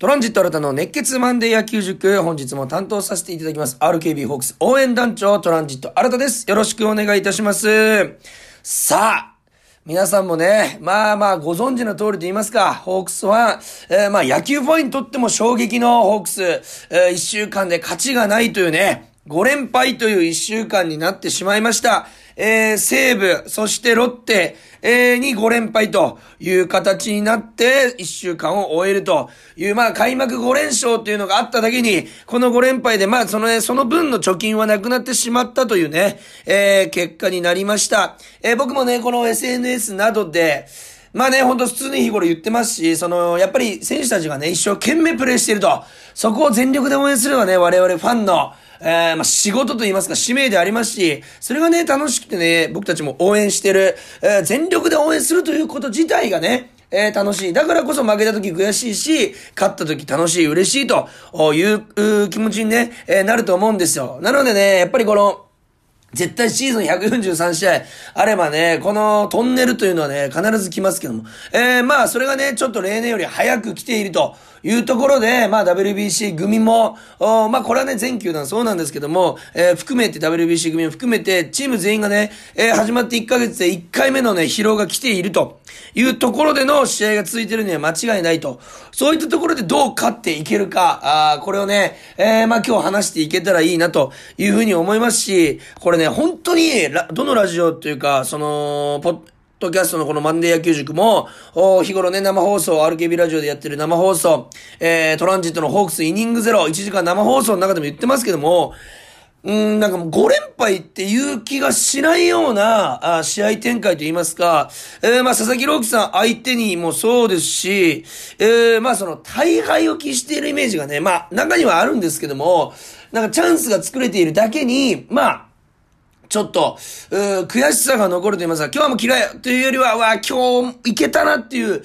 トランジット新たの熱血マンデー野球塾、本日も担当させていただきます。RKB ホークス応援団長、トランジット新たです。よろしくお願いいたします。さあ、皆さんもね、まあまあご存知の通りと言いますか、ホークスファン、えー、まあ野球ファンにとっても衝撃のホークス、えー、一週間で勝ちがないというね、5連敗という一週間になってしまいました。えー、西武、そしてロッテ、えー、に5連敗という形になって、1週間を終えるという、まあ、開幕5連勝っていうのがあっただけに、この5連敗で、まあ、その、ね、その分の貯金はなくなってしまったというね、えー、結果になりました。えー、僕もね、この SNS などで、まあね、ほんと普通に日頃言ってますし、その、やっぱり選手たちがね、一生懸命プレーしていると、そこを全力で応援するのはね、我々ファンの、えー、まあ、仕事と言いますか、使命でありますし、それがね、楽しくてね、僕たちも応援してる、えー、全力で応援するということ自体がね、えー、楽しい。だからこそ負けた時悔しいし、勝った時楽しい、嬉しいという気持ちにね、えー、なると思うんですよ。なのでね、やっぱりこの、絶対シーズン143試合あればね、このトンネルというのはね、必ず来ますけども。えー、まあ、それがね、ちょっと例年より早く来ているというところで、まあ WBC 組も、まあこれはね、全球団そうなんですけども、えー、含めて WBC 組を含めて、チーム全員がね、えー、始まって1ヶ月で1回目のね、疲労が来ているというところでの試合が続いてるには間違いないと。そういったところでどう勝っていけるか、あこれをね、えー、まあ今日話していけたらいいなというふうに思いますし、これね、本当に、どのラジオというか、その、ポッドキャストのこのマンデー野球塾も、日頃ね、生放送、RKB ラジオでやってる生放送、えー、トランジットのホークスイニングゼロ、1時間生放送の中でも言ってますけども、うん、なんかもう5連敗っていう気がしないような、あ試合展開と言いますか、えー、まあ佐々木朗希さん相手にもそうですし、えー、まあその大敗を期しているイメージがね、まあ中にはあるんですけども、なんかチャンスが作れているだけに、まあ、ちょっと、うー悔しさが残ると言いますか、今日はもう嫌いというよりは、わ今日いけたなっていう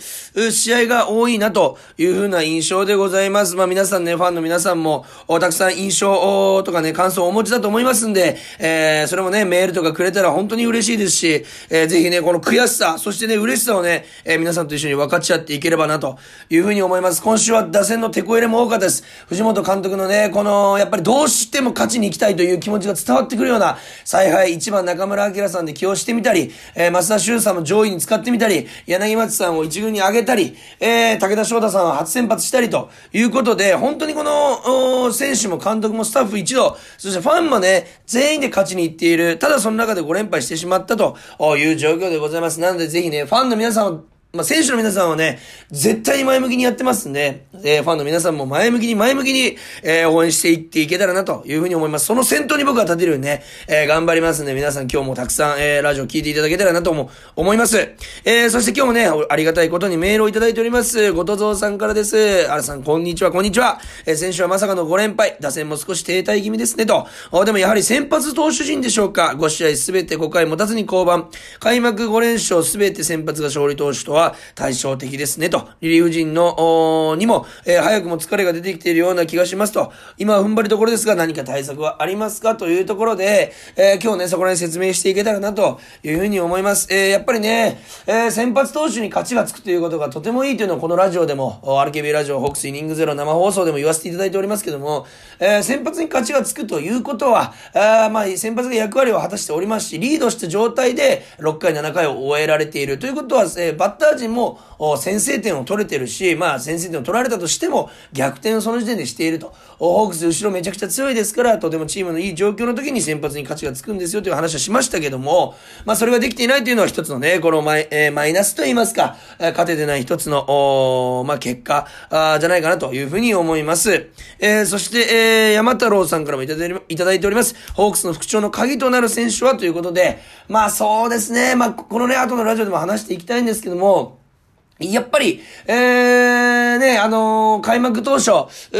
試合が多いなというふうな印象でございます。まあ皆さんね、ファンの皆さんも、たくさん印象とかね、感想をお持ちだと思いますんで、えー、それもね、メールとかくれたら本当に嬉しいですし、えー、ぜひね、この悔しさ、そしてね、嬉しさをね、えー、皆さんと一緒に分かち合っていければなというふうに思います。今週は打線の手こ入れも多かったです。藤本監督のね、この、やっぱりどうしても勝ちに行きたいという気持ちが伝わってくるような采配第、1番中村明さんで起用してみたり、えー、増田修さんも上位に使ってみたり、柳町さんを一軍に上げたり、えー、武田翔太さんは初先発したりということで、本当にこの、選手も監督もスタッフ一同、そしてファンもね、全員で勝ちに行っている。ただその中で5連敗してしまったという状況でございます。なのでぜひね、ファンの皆さんをまあ、選手の皆さんはね、絶対に前向きにやってますんで、えー、ファンの皆さんも前向きに前向きに、えー、応援していっていけたらなというふうに思います。その先頭に僕は立てるようにね、えー、頑張りますんで、皆さん今日もたくさん、えー、ラジオ聞いていただけたらなとも思います。えー、そして今日もね、ありがたいことにメールをいただいております。ごとぞうさんからです。あらさん、こんにちは、こんにちは。えー、先週はまさかの5連敗、打線も少し停滞気味ですね、と。でもやはり先発投手陣でしょうか。5試合すべて5回持たずに降板。開幕5連勝すべて先発が勝利投手とは対照的ですね、と。リリーフ陣の、にも、えー、早くも疲れが出てきているような気がしますと。今は踏ん張りどころですが、何か対策はありますかというところで、えー、今日ね、そこら辺説明していけたらな、というふうに思います。えー、やっぱりね、えー、先発投手に勝ちがつくということがとてもいいというのをこのラジオでも、RKB ラジオ、ホークスイニングゼロ生放送でも言わせていただいておりますけども、えー、先発に勝ちがつくということは、あまあ、先発が役割を果たしておりますし、リードした状態で6回、7回を終えられているということは、えー、バッター陣も、先制点を取れてるし、まあ先制点を取られたとしても逆転をその時点でしていると。ホークス後ろめちゃくちゃ強いですから、とてもチームのいい状況の時に先発に勝ちがつくんですよという話はしましたけども、まあそれができていないというのは一つのね、このマイ,、えー、マイナスと言いますか、え、勝ててない一つの、おまあ結果あじゃないかなというふうに思います。えー、そして、えー、山太郎さんからもいただいただいております。ホークスの復調の鍵となる選手はということで、まあそうですね、まあこのね、後のラジオでも話していきたいんですけども、やっぱり、えー、ね、あのー、開幕当初、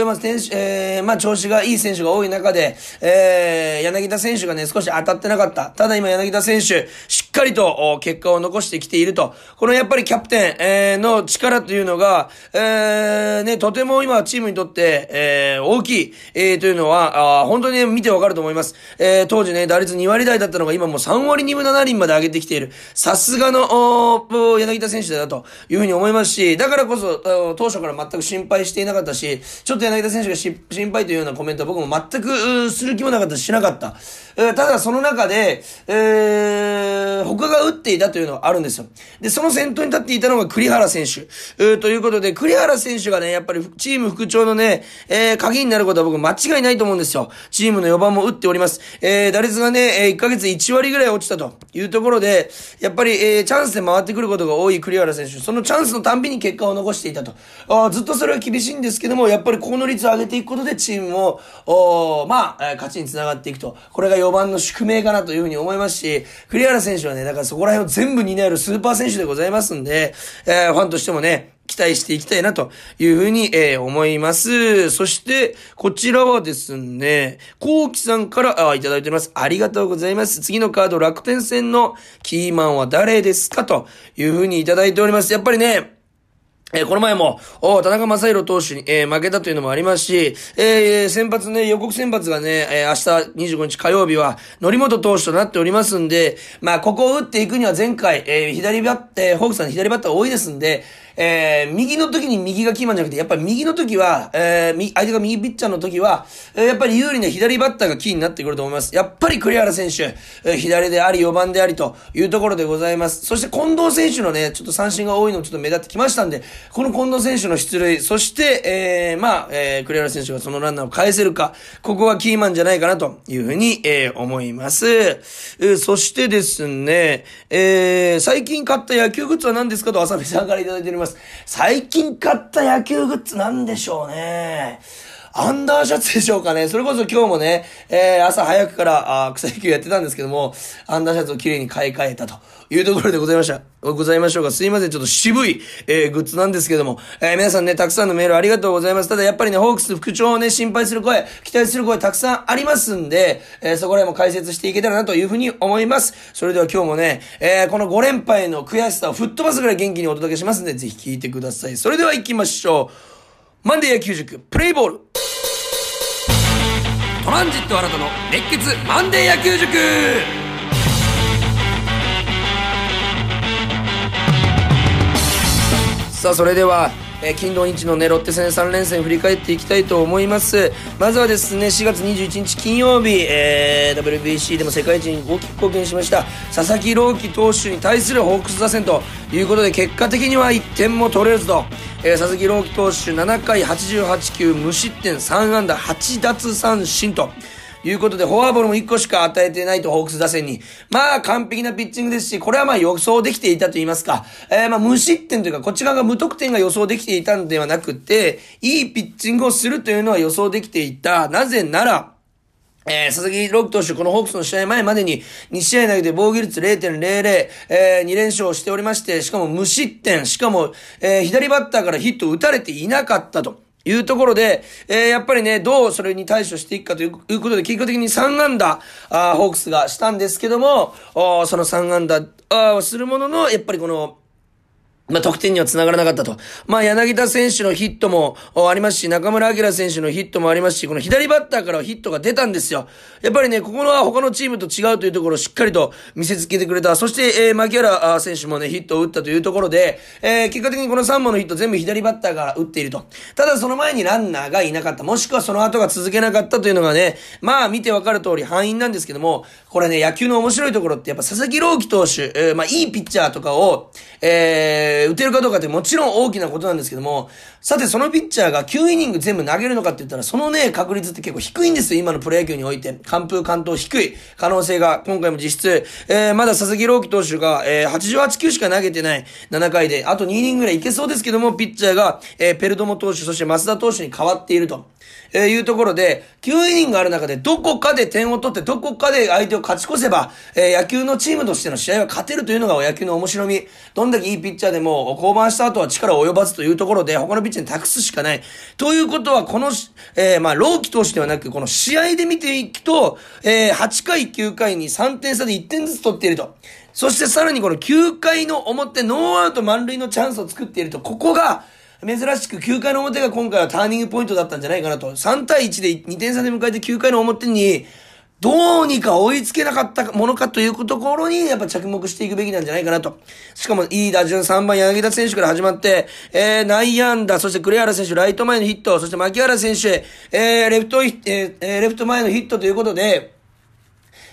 まあ、選手、えー、まあ、調子がいい選手が多い中で、えー、柳田選手がね、少し当たってなかった。ただ今柳田選手、っかりと結果を残してきていると。このやっぱりキャプテン、の力というのが、えー、ね、とても今チームにとって、えー、大きい、えー、というのは、本当に、ね、見てわかると思います。えー、当時ね、打率2割台だったのが今もう3割2分7厘まで上げてきている。さすがの、柳田選手だというふうにに思いますし、だからこそ、当初から全く心配していなかったし、ちょっと柳田選手が心配というようなコメントは僕も全くする気もなかったし、しなかった。えー、ただその中で、えー、他が打っていたというのはあるんですよ。で、その先頭に立っていたのが栗原選手。えー、ということで、栗原選手がね、やっぱりチーム副長のね、えー、鍵になることは僕間違いないと思うんですよ。チームの4番も打っております。えー、打率がね、え、1ヶ月1割ぐらい落ちたというところで、やっぱり、え、チャンスで回ってくることが多い栗原選手。そのチャンスのたんびに結果を残していたと。あずっとそれは厳しいんですけども、やっぱりこの率を上げていくことでチームも、おまあ、勝ちにつながっていくと。これが4番の宿命かなというふうに思いますし、栗原選手はね、だからそこら辺を全部担えるスーパー選手でございますんで、えー、ファンとしてもね、期待していきたいなというふうに、えー、思います。そして、こちらはですね、コウキさんからあいただいております。ありがとうございます。次のカード、楽天戦のキーマンは誰ですか？というふうにいただいております。やっぱりね、えー、この前も、お田中正宏投手に、えー、負けたというのもありますし、えー、先発ね、予告先発がね、えー、明日25日火曜日は、則本投手となっておりますんで、まあ、ここを打っていくには前回、えー、左バッター、ホークさん左バッター多いですんで、えー、右の時に右がキーマンじゃなくて、やっぱり右の時は、えー、相手が右ピッチャーの時は、えー、やっぱり有利な左バッターがキーになってくると思います。やっぱり栗原選手、えー、左であり4番でありというところでございます。そして近藤選手のね、ちょっと三振が多いのちょっと目立ってきましたんで、この近藤選手の出塁、そして、えー、まあ、えー、栗原選手がそのランナーを返せるか、ここはキーマンじゃないかなというふうに、えー、思います。えー、そしてですね、えー、最近買った野球グッズは何ですかと浅見さんからいただいております。最近買った野球グッズなんでしょうね。アンダーシャツでしょうかね。それこそ今日もね、えー、朝早くから、あ草野球やってたんですけども、アンダーシャツを綺麗に買い替えたというところでございました。ございましょうか。すいません。ちょっと渋い、えー、グッズなんですけども、えー、皆さんね、たくさんのメールありがとうございます。ただやっぱりね、ホークス副長をね、心配する声、期待する声たくさんありますんで、えー、そこら辺も解説していけたらなというふうに思います。それでは今日もね、えー、この5連敗の悔しさを吹っ飛ばすぐらい元気にお届けしますんで、ぜひ聞いてください。それでは行きましょう。マンデー野球塾、プレイボール。トランジット新たの熱血マンデー野球塾さあそれではえー、金土日のね、ロッテ戦3連戦振り返っていきたいと思います。まずはですね、4月21日金曜日、えー、WBC でも世界一に大きく貢献しました、佐々木朗希投手に対するホークス打線ということで、結果的には1点も取れずと、えー、佐々木朗希投手7回88球無失点3安打8奪三振と、いうことで、フォアボールも1個しか与えてないと、ホークス打線に。まあ、完璧なピッチングですし、これはまあ予想できていたと言いますか、えー、まあ無失点というか、こっち側が無得点が予想できていたんではなくて、いいピッチングをするというのは予想できていた。なぜなら、えー、佐々木朗希投手、このホークスの試合前までに2試合投げて防御率0.00、えー、2連勝しておりまして、しかも無失点、しかも、えー、左バッターからヒット打たれていなかったと。いうところで、えー、やっぱりね、どうそれに対処していくかということで、結果的に3安打、あホークスがしたんですけども、その3安打あするものの、やっぱりこの、まあ、得点には繋がらなかったと。まあ、柳田選手のヒットもありますし、中村晃選手のヒットもありますし、この左バッターからヒットが出たんですよ。やっぱりね、ここのは他のチームと違うというところをしっかりと見せつけてくれた。そして、えー、牧原選手もね、ヒットを打ったというところで、えー、結果的にこの3本のヒット全部左バッターが打っていると。ただその前にランナーがいなかった。もしくはその後が続けなかったというのがね、まあ見てわかる通り範囲なんですけども、これね、野球の面白いところってやっぱ佐々木朗希投手、えー、まあいいピッチャーとかを、えー、打てるかどうかってもちろん大きなことなんですけども、さてそのピッチャーが9イニング全部投げるのかって言ったら、そのね、確率って結構低いんですよ、今のプロ野球において。完封完投低い可能性が、今回も実質、えー、まだ佐々木朗希投手が、えー、88球しか投げてない7回で、あと2イニングぐらいいけそうですけども、ピッチャーが、えー、ペルドモ投手、そして増田投手に変わっていると。えー、いうところで、9イニングある中でどこかで点を取ってどこかで相手を勝ち越せば、えー、野球のチームとしての試合は勝てるというのが野球の面白み。どんだけいいピッチャーでも降板した後は力を及ばずというところで他のピッチに託すしかない。ということはこの、えー、まあ、老期投手ではなく、この試合で見ていくと、えー、8回9回に3点差で1点ずつ取っていると。そしてさらにこの9回の表、ノーアウト満塁のチャンスを作っていると。ここが、珍しく9回の表が今回はターニングポイントだったんじゃないかなと。3対1で2点差で迎えて9回の表に、どうにか追いつけなかったものかというところに、やっぱ着目していくべきなんじゃないかなと。しかも、いい打順3番柳田選手から始まって、えー、内野安打、そして栗原選手、ライト前のヒット、そして牧原選手、えー、レフト、えー、レフト前のヒットということで、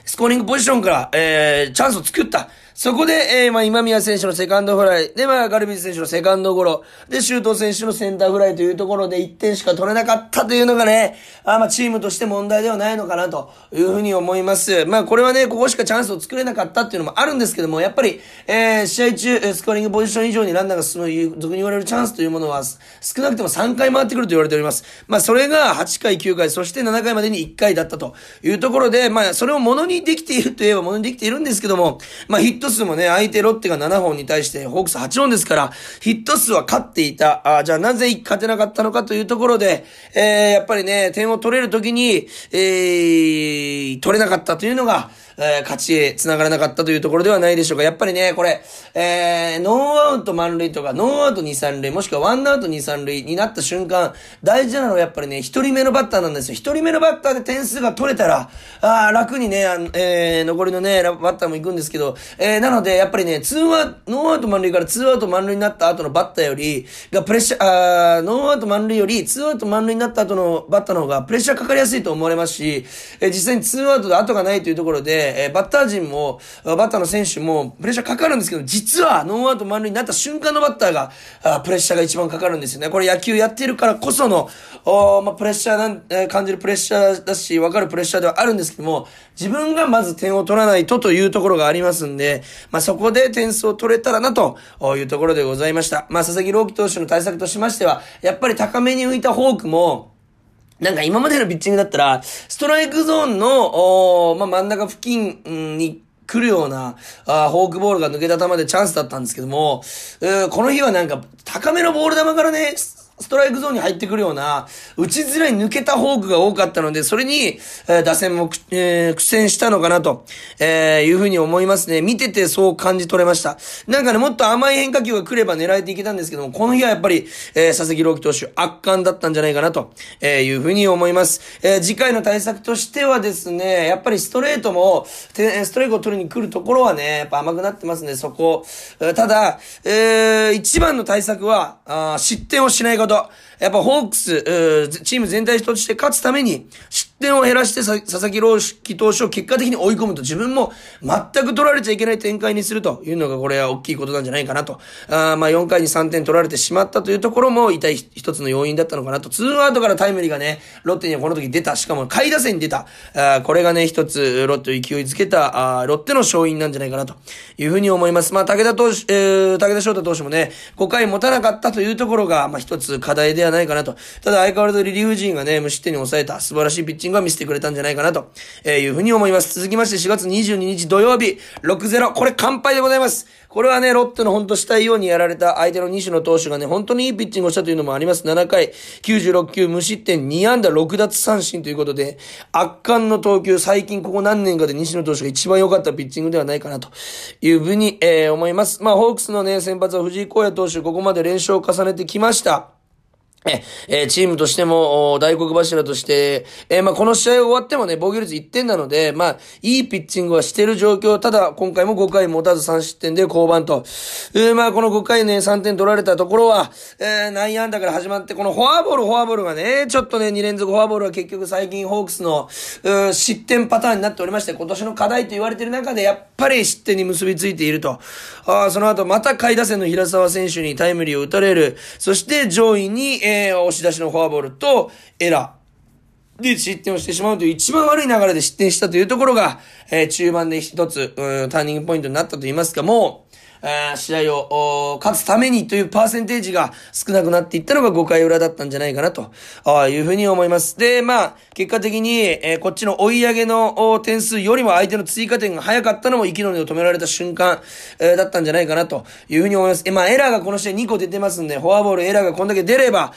スコーリングポジションから、えー、チャンスを作った。そこで、えー、まあ、今宮選手のセカンドフライ、で、まあ、ガルビス選手のセカンドゴロ、で、周東選手のセンターフライというところで1点しか取れなかったというのがね、あまあ、チームとして問題ではないのかなというふうに思います。まあ、これはね、ここしかチャンスを作れなかったっていうのもあるんですけども、やっぱり、えー、試合中、スコーリングポジション以上にランナーが進む、俗に言われるチャンスというものは、少なくとも3回回ってくると言われております。まあ、それが8回、9回、そして7回までに1回だったというところで、まあ、それをものにできているといえばものにできているんですけども、まあ、ヒットト数もね、相手ロッテが7本に対してホークス8本ですから、ヒット数は勝っていた。あじゃあなぜ勝てなかったのかというところで、えー、やっぱりね、点を取れるときに、えー、取れなかったというのが、えー、勝ちへ繋がらなかったというところではないでしょうか。やっぱりね、これ、えー、ノーアウト満塁とか、ノーアウト2、3塁、もしくはワンアウト2、3塁になった瞬間、大事なのはやっぱりね、一人目のバッターなんですよ。一人目のバッターで点数が取れたら、あ楽にね、えー、残りのね、バッターも行くんですけど、えー、なので、やっぱりね、ツーアウト、ノーアウト満塁からツーアウト満塁になった後のバッターより、がプレッシャー、あーノーアウト満塁より、ツーアウト満塁になった後のバッターの方がプレッシャーかかりやすいと思われますし、えー、実際にツーアウトで後がないというところで、え、バッター陣も、バッターの選手もプレッシャーかかるんですけど、実はノーアウト満塁になった瞬間のバッターが、あプレッシャーが一番かかるんですよね。これ野球やってるからこその、おまあ、プレッシャーなん、えー、感じるプレッシャーだし、わかるプレッシャーではあるんですけども、自分がまず点を取らないとというところがありますんで、まあ、そこで点数を取れたらなというところでございました。まあ、佐々木朗希投手の対策としましては、やっぱり高めに浮いたフォークも、なんか今までのピッチングだったら、ストライクゾーンの、おまあ、真ん中付近に来るような、あフォークボールが抜けた球でチャンスだったんですけども、この日はなんか高めのボール球からね、ストライクゾーンに入ってくるような、打ちづらい抜けたフォークが多かったので、それに、えー、打線も、えー、苦戦したのかなと、えー、いうふうに思いますね。見ててそう感じ取れました。なんかね、もっと甘い変化球が来れば狙えていけたんですけども、この日はやっぱり、えー、佐々木朗希投手、圧巻だったんじゃないかなと、えー、いうふうに思います。えー、次回の対策としてはですね、やっぱりストレートも、ストレートを取りに来るところはね、やっぱ甘くなってますね、そこ。ただ、えー、一番の対策は、あ失点をしないこと。ほど。やっぱホークス、チーム全体として勝つために、失点を減らして佐々木朗希投手を結果的に追い込むと自分も全く取られちゃいけない展開にするというのがこれは大きいことなんじゃないかなと。あまあ4回に3点取られてしまったというところも痛い一つの要因だったのかなと。ツーアウトからタイムリーがね、ロッテにはこの時出た。しかも下位打線に出た。あこれがね、一つロッテを勢いづけたあロッテの勝因なんじゃないかなというふうに思います。まあ武田投手、えー、武田翔太投手もね、5回持たなかったというところが、まあ一つ課題ではないかなと。ただ相変わらずリリーフ陣がね、無失点に抑えた素晴らしいピッチングは見せてくれたんじゃないかなとえいうふうに思います。続きまして4月22日土曜日6-0。これ完敗でございます。これはね、ロッテの本当したいようにやられた相手の西野投手がね、本当にいいピッチングをしたというのもあります。7回、96球無失点2安打6奪三振ということで、圧巻の投球、最近ここ何年かで西野投手が一番良かったピッチングではないかなというふうに、えー、思います。まあ、ホークスのね、先発は藤井荒野投手、ここまで連勝を重ねてきました。え、チームとしても、大黒柱として、えー、まあ、この試合終わってもね、防御率1点なので、まあ、いいピッチングはしてる状況。ただ、今回も5回持たず3失点で降板と。えー、まあ、この5回ね、3点取られたところは、えー、内野安打から始まって、このフォアボール、フォアボールがね、ちょっとね、2連続フォアボールは結局最近ホークスの、う失点パターンになっておりまして、今年の課題と言われてる中で、やっぱり失点に結びついていると。あその後、また下位打線の平沢選手にタイムリーを打たれる。そして上位に、えーえー、押し出しのフォアボールとエラー。で、失点をしてしまうという一番悪い流れで失点したというところが、えー、中盤で一つ、うん、ターニングポイントになったと言いますか、もう、試合を勝つためにというパーセンテージが少なくなっていったのが5回裏だったんじゃないかなというふうに思います。で、まあ、結果的に、えー、こっちの追い上げの点数よりも相手の追加点が早かったのも息の根を止められた瞬間、えー、だったんじゃないかなというふうに思います。えまあ、エラーがこの試合2個出てますんで、フォアボール、エラーがこんだけ出れば、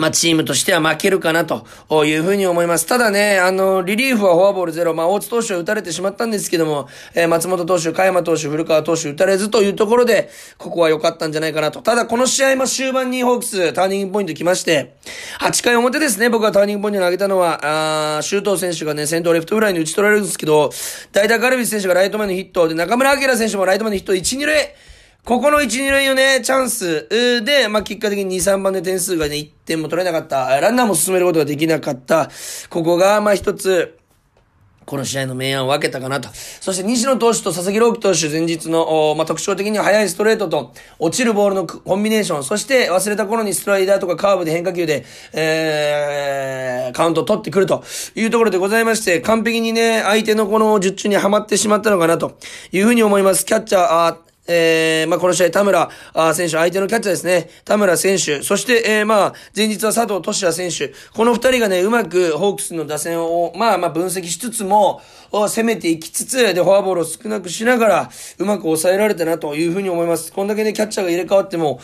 まあ、チームとしては負けるかなというふうに思います。ただね、あの、リリーフはフォアボールゼロ。まあ、大津投手は打たれてしまったんですけども、えー、松本投手、加山投手、古川投手打たれずというところで、ここは良かったんじゃないかなと。ただ、この試合も終盤にホークス、ターニングポイント来まして、8回表ですね、僕がターニングポイントに挙げたのは、あ周東選手がね、先頭レフトフライに打ち取られるんですけど、代打ガルビス選手がライト前のヒット、で、中村晃選手もライト前のヒット、1、2塁、ここの1、2塁のね、チャンスで、まあ、結果的に2、3番で点数がね、1点も取れなかった、ランナーも進めることができなかった、ここが、ま、一つ、この試合の明暗を分けたかなと。そして西野投手と佐々木朗希投手前日の、まあ、特徴的には速いストレートと落ちるボールのコンビネーション、そして忘れた頃にストライダーとかカーブで変化球で、えー、カウントを取ってくるというところでございまして、完璧にね、相手のこの術中にはまってしまったのかなというふうに思います。キャッチャー、えー、まあ、この試合、田村選手、相手のキャッチャーですね。田村選手、そして、えー、まあ、前日は佐藤俊也選手。この二人がね、うまくホークスの打線を、まあまあ分析しつつも、攻めていきつつ、で、フォアボールを少なくしながら、うまく抑えられたなというふうに思います。こんだけね、キャッチャーが入れ替わっても、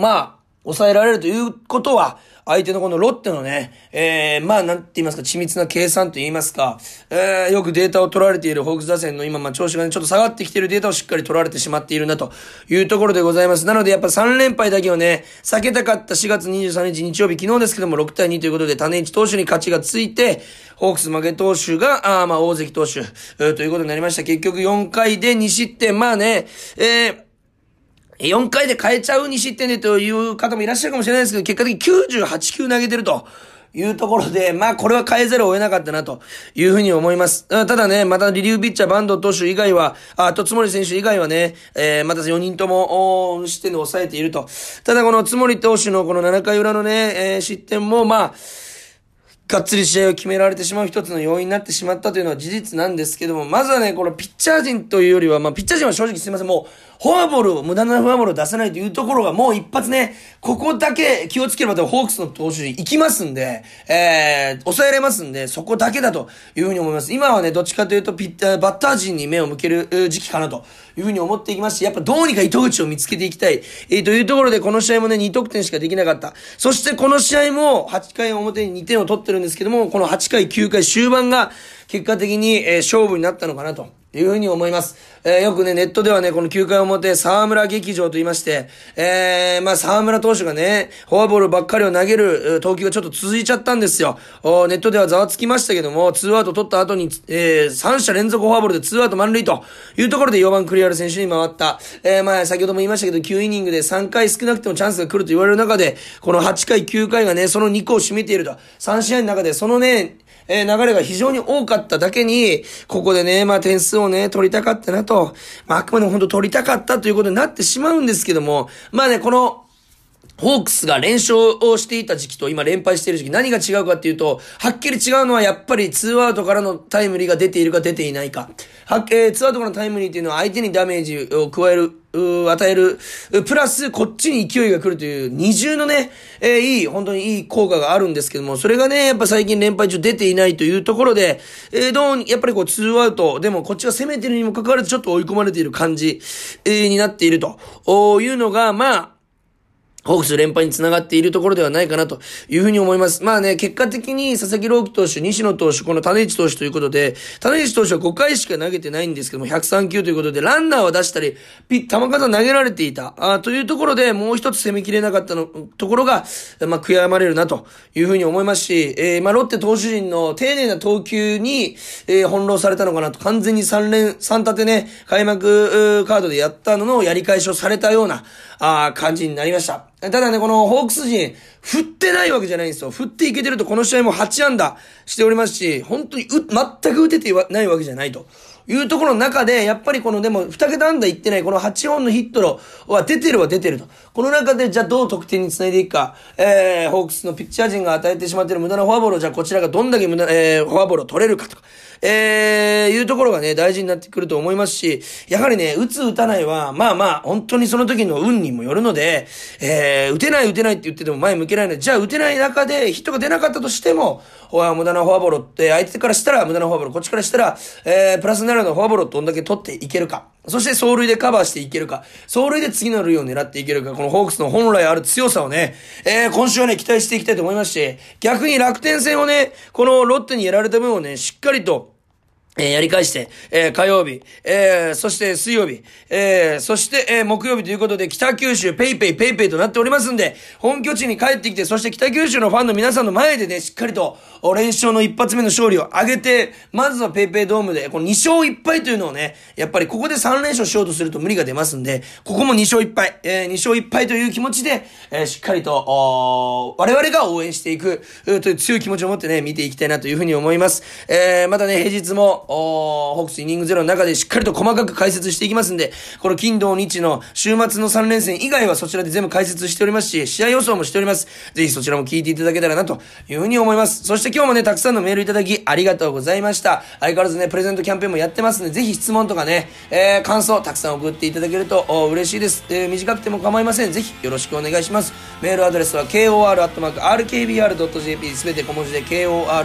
まあ、抑えられるということは、相手のこのロッテのね、えー、まあ、なんて言いますか、緻密な計算と言いますか、えー、よくデータを取られているホークス打線の今、まあ、調子がね、ちょっと下がってきているデータをしっかり取られてしまっているな、というところでございます。なので、やっぱ3連敗だけをね、避けたかった4月23日日曜日、昨日ですけども、6対2ということで、種市投手に勝ちがついて、ホークス負け投手が、あまあ、大関投手、えー、ということになりました。結局4回で2失点、まあね、えー、4回で変えちゃう2失点でという方もいらっしゃるかもしれないですけど、結果的に98球投げてると。いうところで、まあこれは変えざるを得なかったなというふうに思います。ただね、またリリューピッチャー、バンド投手以外は、あとつもり選手以外はね、えー、また4人とも、失点で抑えていると。ただこのつもり投手のこの7回裏のね、えー、失点も、まあ、がっつり試合を決められてしまう一つの要因になってしまったというのは事実なんですけども、まずはね、このピッチャー陣というよりは、まあ、ピッチャー陣は正直すいません、もう、フォアボールを、無駄なフォアボールを出さないというところがもう一発ね、ここだけ気をつければホークスの投手に行きますんで、えー、抑えられますんで、そこだけだというふうに思います。今はね、どっちかというとピッタ、バッター陣に目を向ける時期かなというふうに思っていきますし、やっぱどうにか糸口を見つけていきたい。えー、というところでこの試合もね、2得点しかできなかった。そしてこの試合も8回表に2点を取ってるんですけども、この8回、9回終盤が結果的に、えー、勝負になったのかなと。いうふうに思います。えー、よくね、ネットではね、この9回表、沢村劇場と言いまして、えー、まあ、沢村投手がね、フォアボールばっかりを投げる、投球がちょっと続いちゃったんですよ。おネットではざわつきましたけども、2アウト取った後に、えー、3者連続フォアボールで2アウト満塁というところで4番クリアル選手に回った。えー、まあ、先ほども言いましたけど、9イニングで3回少なくてもチャンスが来ると言われる中で、この8回、9回がね、その2個を占めていると。3試合の中で、そのね、えー、流れが非常に多かっただけに、ここでね、まあ点数をね、取りたかったなと、まああくまでも本当取りたかったということになってしまうんですけども、まあね、この、ホークスが連勝をしていた時期と今連敗している時期何が違うかっていうと、はっきり違うのはやっぱり2アウトからのタイムリーが出ているか出ていないか。はっ、えー、2アウトからのタイムリーっていうのは相手にダメージを加えるう、与える、プラスこっちに勢いが来るという二重のね、えー、いい、本当にいい効果があるんですけども、それがね、やっぱ最近連敗中出ていないというところで、えー、どうに、やっぱりこう2アウト、でもこっちが攻めてるにもかかわらずちょっと追い込まれている感じ、えー、になっているというのが、まあ、ホークス連敗につながっているところではないかなというふうに思います。まあね、結果的に佐々木朗希投手、西野投手、この種市投手ということで、種市投手は5回しか投げてないんですけども、103球ということで、ランナーは出したり、ピッ球数投げられていた、あというところで、もう一つ攻めきれなかったの、ところが、まあ悔やまれるなというふうに思いますし、えー、まあロッテ投手陣の丁寧な投球に、えー、翻弄されたのかなと、完全に3連、3立てね、開幕カードでやったののやり返しをされたような、あ感じになりました。ただね、このホークス陣、振ってないわけじゃないんですよ。振っていけてるとこの試合も8安打しておりますし、本当にう、全く打ててないわけじゃないと。いうところの中で、やっぱりこのでも、二桁安打いってない、この8本のヒットは出てるは出てると。この中で、じゃあどう得点につないでいくか、えー、ホークスのピッチャー陣が与えてしまっている無駄なフォアボールを、じゃあこちらがどんだけ無駄、えー、フォアボールを取れるかとか。えー、いうところがね、大事になってくると思いますし、やはりね、打つ打たないは、まあまあ、本当にその時の運にもよるので、えー、打てない打てないって言ってても前向けないので、じゃあ打てない中でヒットが出なかったとしても、無駄なフォアボールって、相手からしたら無駄なフォアボール、こっちからしたら、えー、プラスにならのフォアボールをどんだけ取っていけるか。そして走塁でカバーしていけるか。走塁で次の塁を狙っていけるか。このホークスの本来ある強さをね、えー、今週はね、期待していきたいと思いますし、逆に楽天戦をね、このロッテにやられた分をね、しっかりと、えー、やり返して、えー、火曜日、えー、そして水曜日、えー、そして、えー、木曜日ということで、北九州 PayPay PayPay となっておりますんで、本拠地に帰ってきて、そして北九州のファンの皆さんの前でね、しっかりと、連勝の一発目の勝利を上げて、まずは PayPay ドームで、この2勝1敗というのをね、やっぱりここで3連勝しようとすると無理が出ますんで、ここも2勝1敗、えー、2勝1敗という気持ちで、えー、しっかりと、お我々が応援していく、という強い気持ちを持ってね、見ていきたいなというふうに思います。えー、またね、平日も、ホークスイニングゼロの中でしっかりと細かく解説していきますんで、この金土日の週末の3連戦以外はそちらで全部解説しておりますし、試合予想もしております。ぜひそちらも聞いていただけたらなというふうに思います。そして今日もね、たくさんのメールいただきありがとうございました。相変わらずね、プレゼントキャンペーンもやってますんで、ぜひ質問とかね、えー、感想たくさん送っていただけると嬉しいです。えー、短くても構いません。ぜひよろしくお願いします。メールアドレスは kor.rkbr.jp すべて小文字で kor.rkbr.jp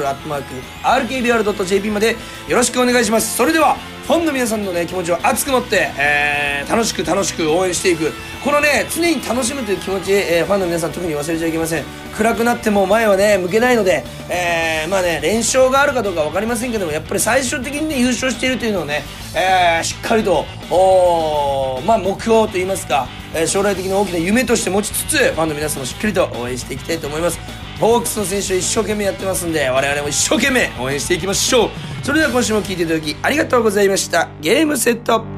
までよろしくしくお願いします。それでは、ファンの皆さんのね、気持ちを熱く持って、えー、楽しく楽しく応援していく。このね、常に楽しむという気持ち、えー、ファンの皆さん特に忘れちゃいけません。暗くなっても前はね、向けないので、えー、まあね、連勝があるかどうか分かりませんけども、やっぱり最終的にね、優勝しているというのをね、え、しっかりと、おまあ、目標といいますか、え、将来的な大きな夢として持ちつつ、ファンの皆さんもしっかりと応援していきたいと思います。ホークスの選手一生懸命やってますんで、我々も一生懸命応援していきましょう。それでは今週も聴いていただきありがとうございました。ゲームセット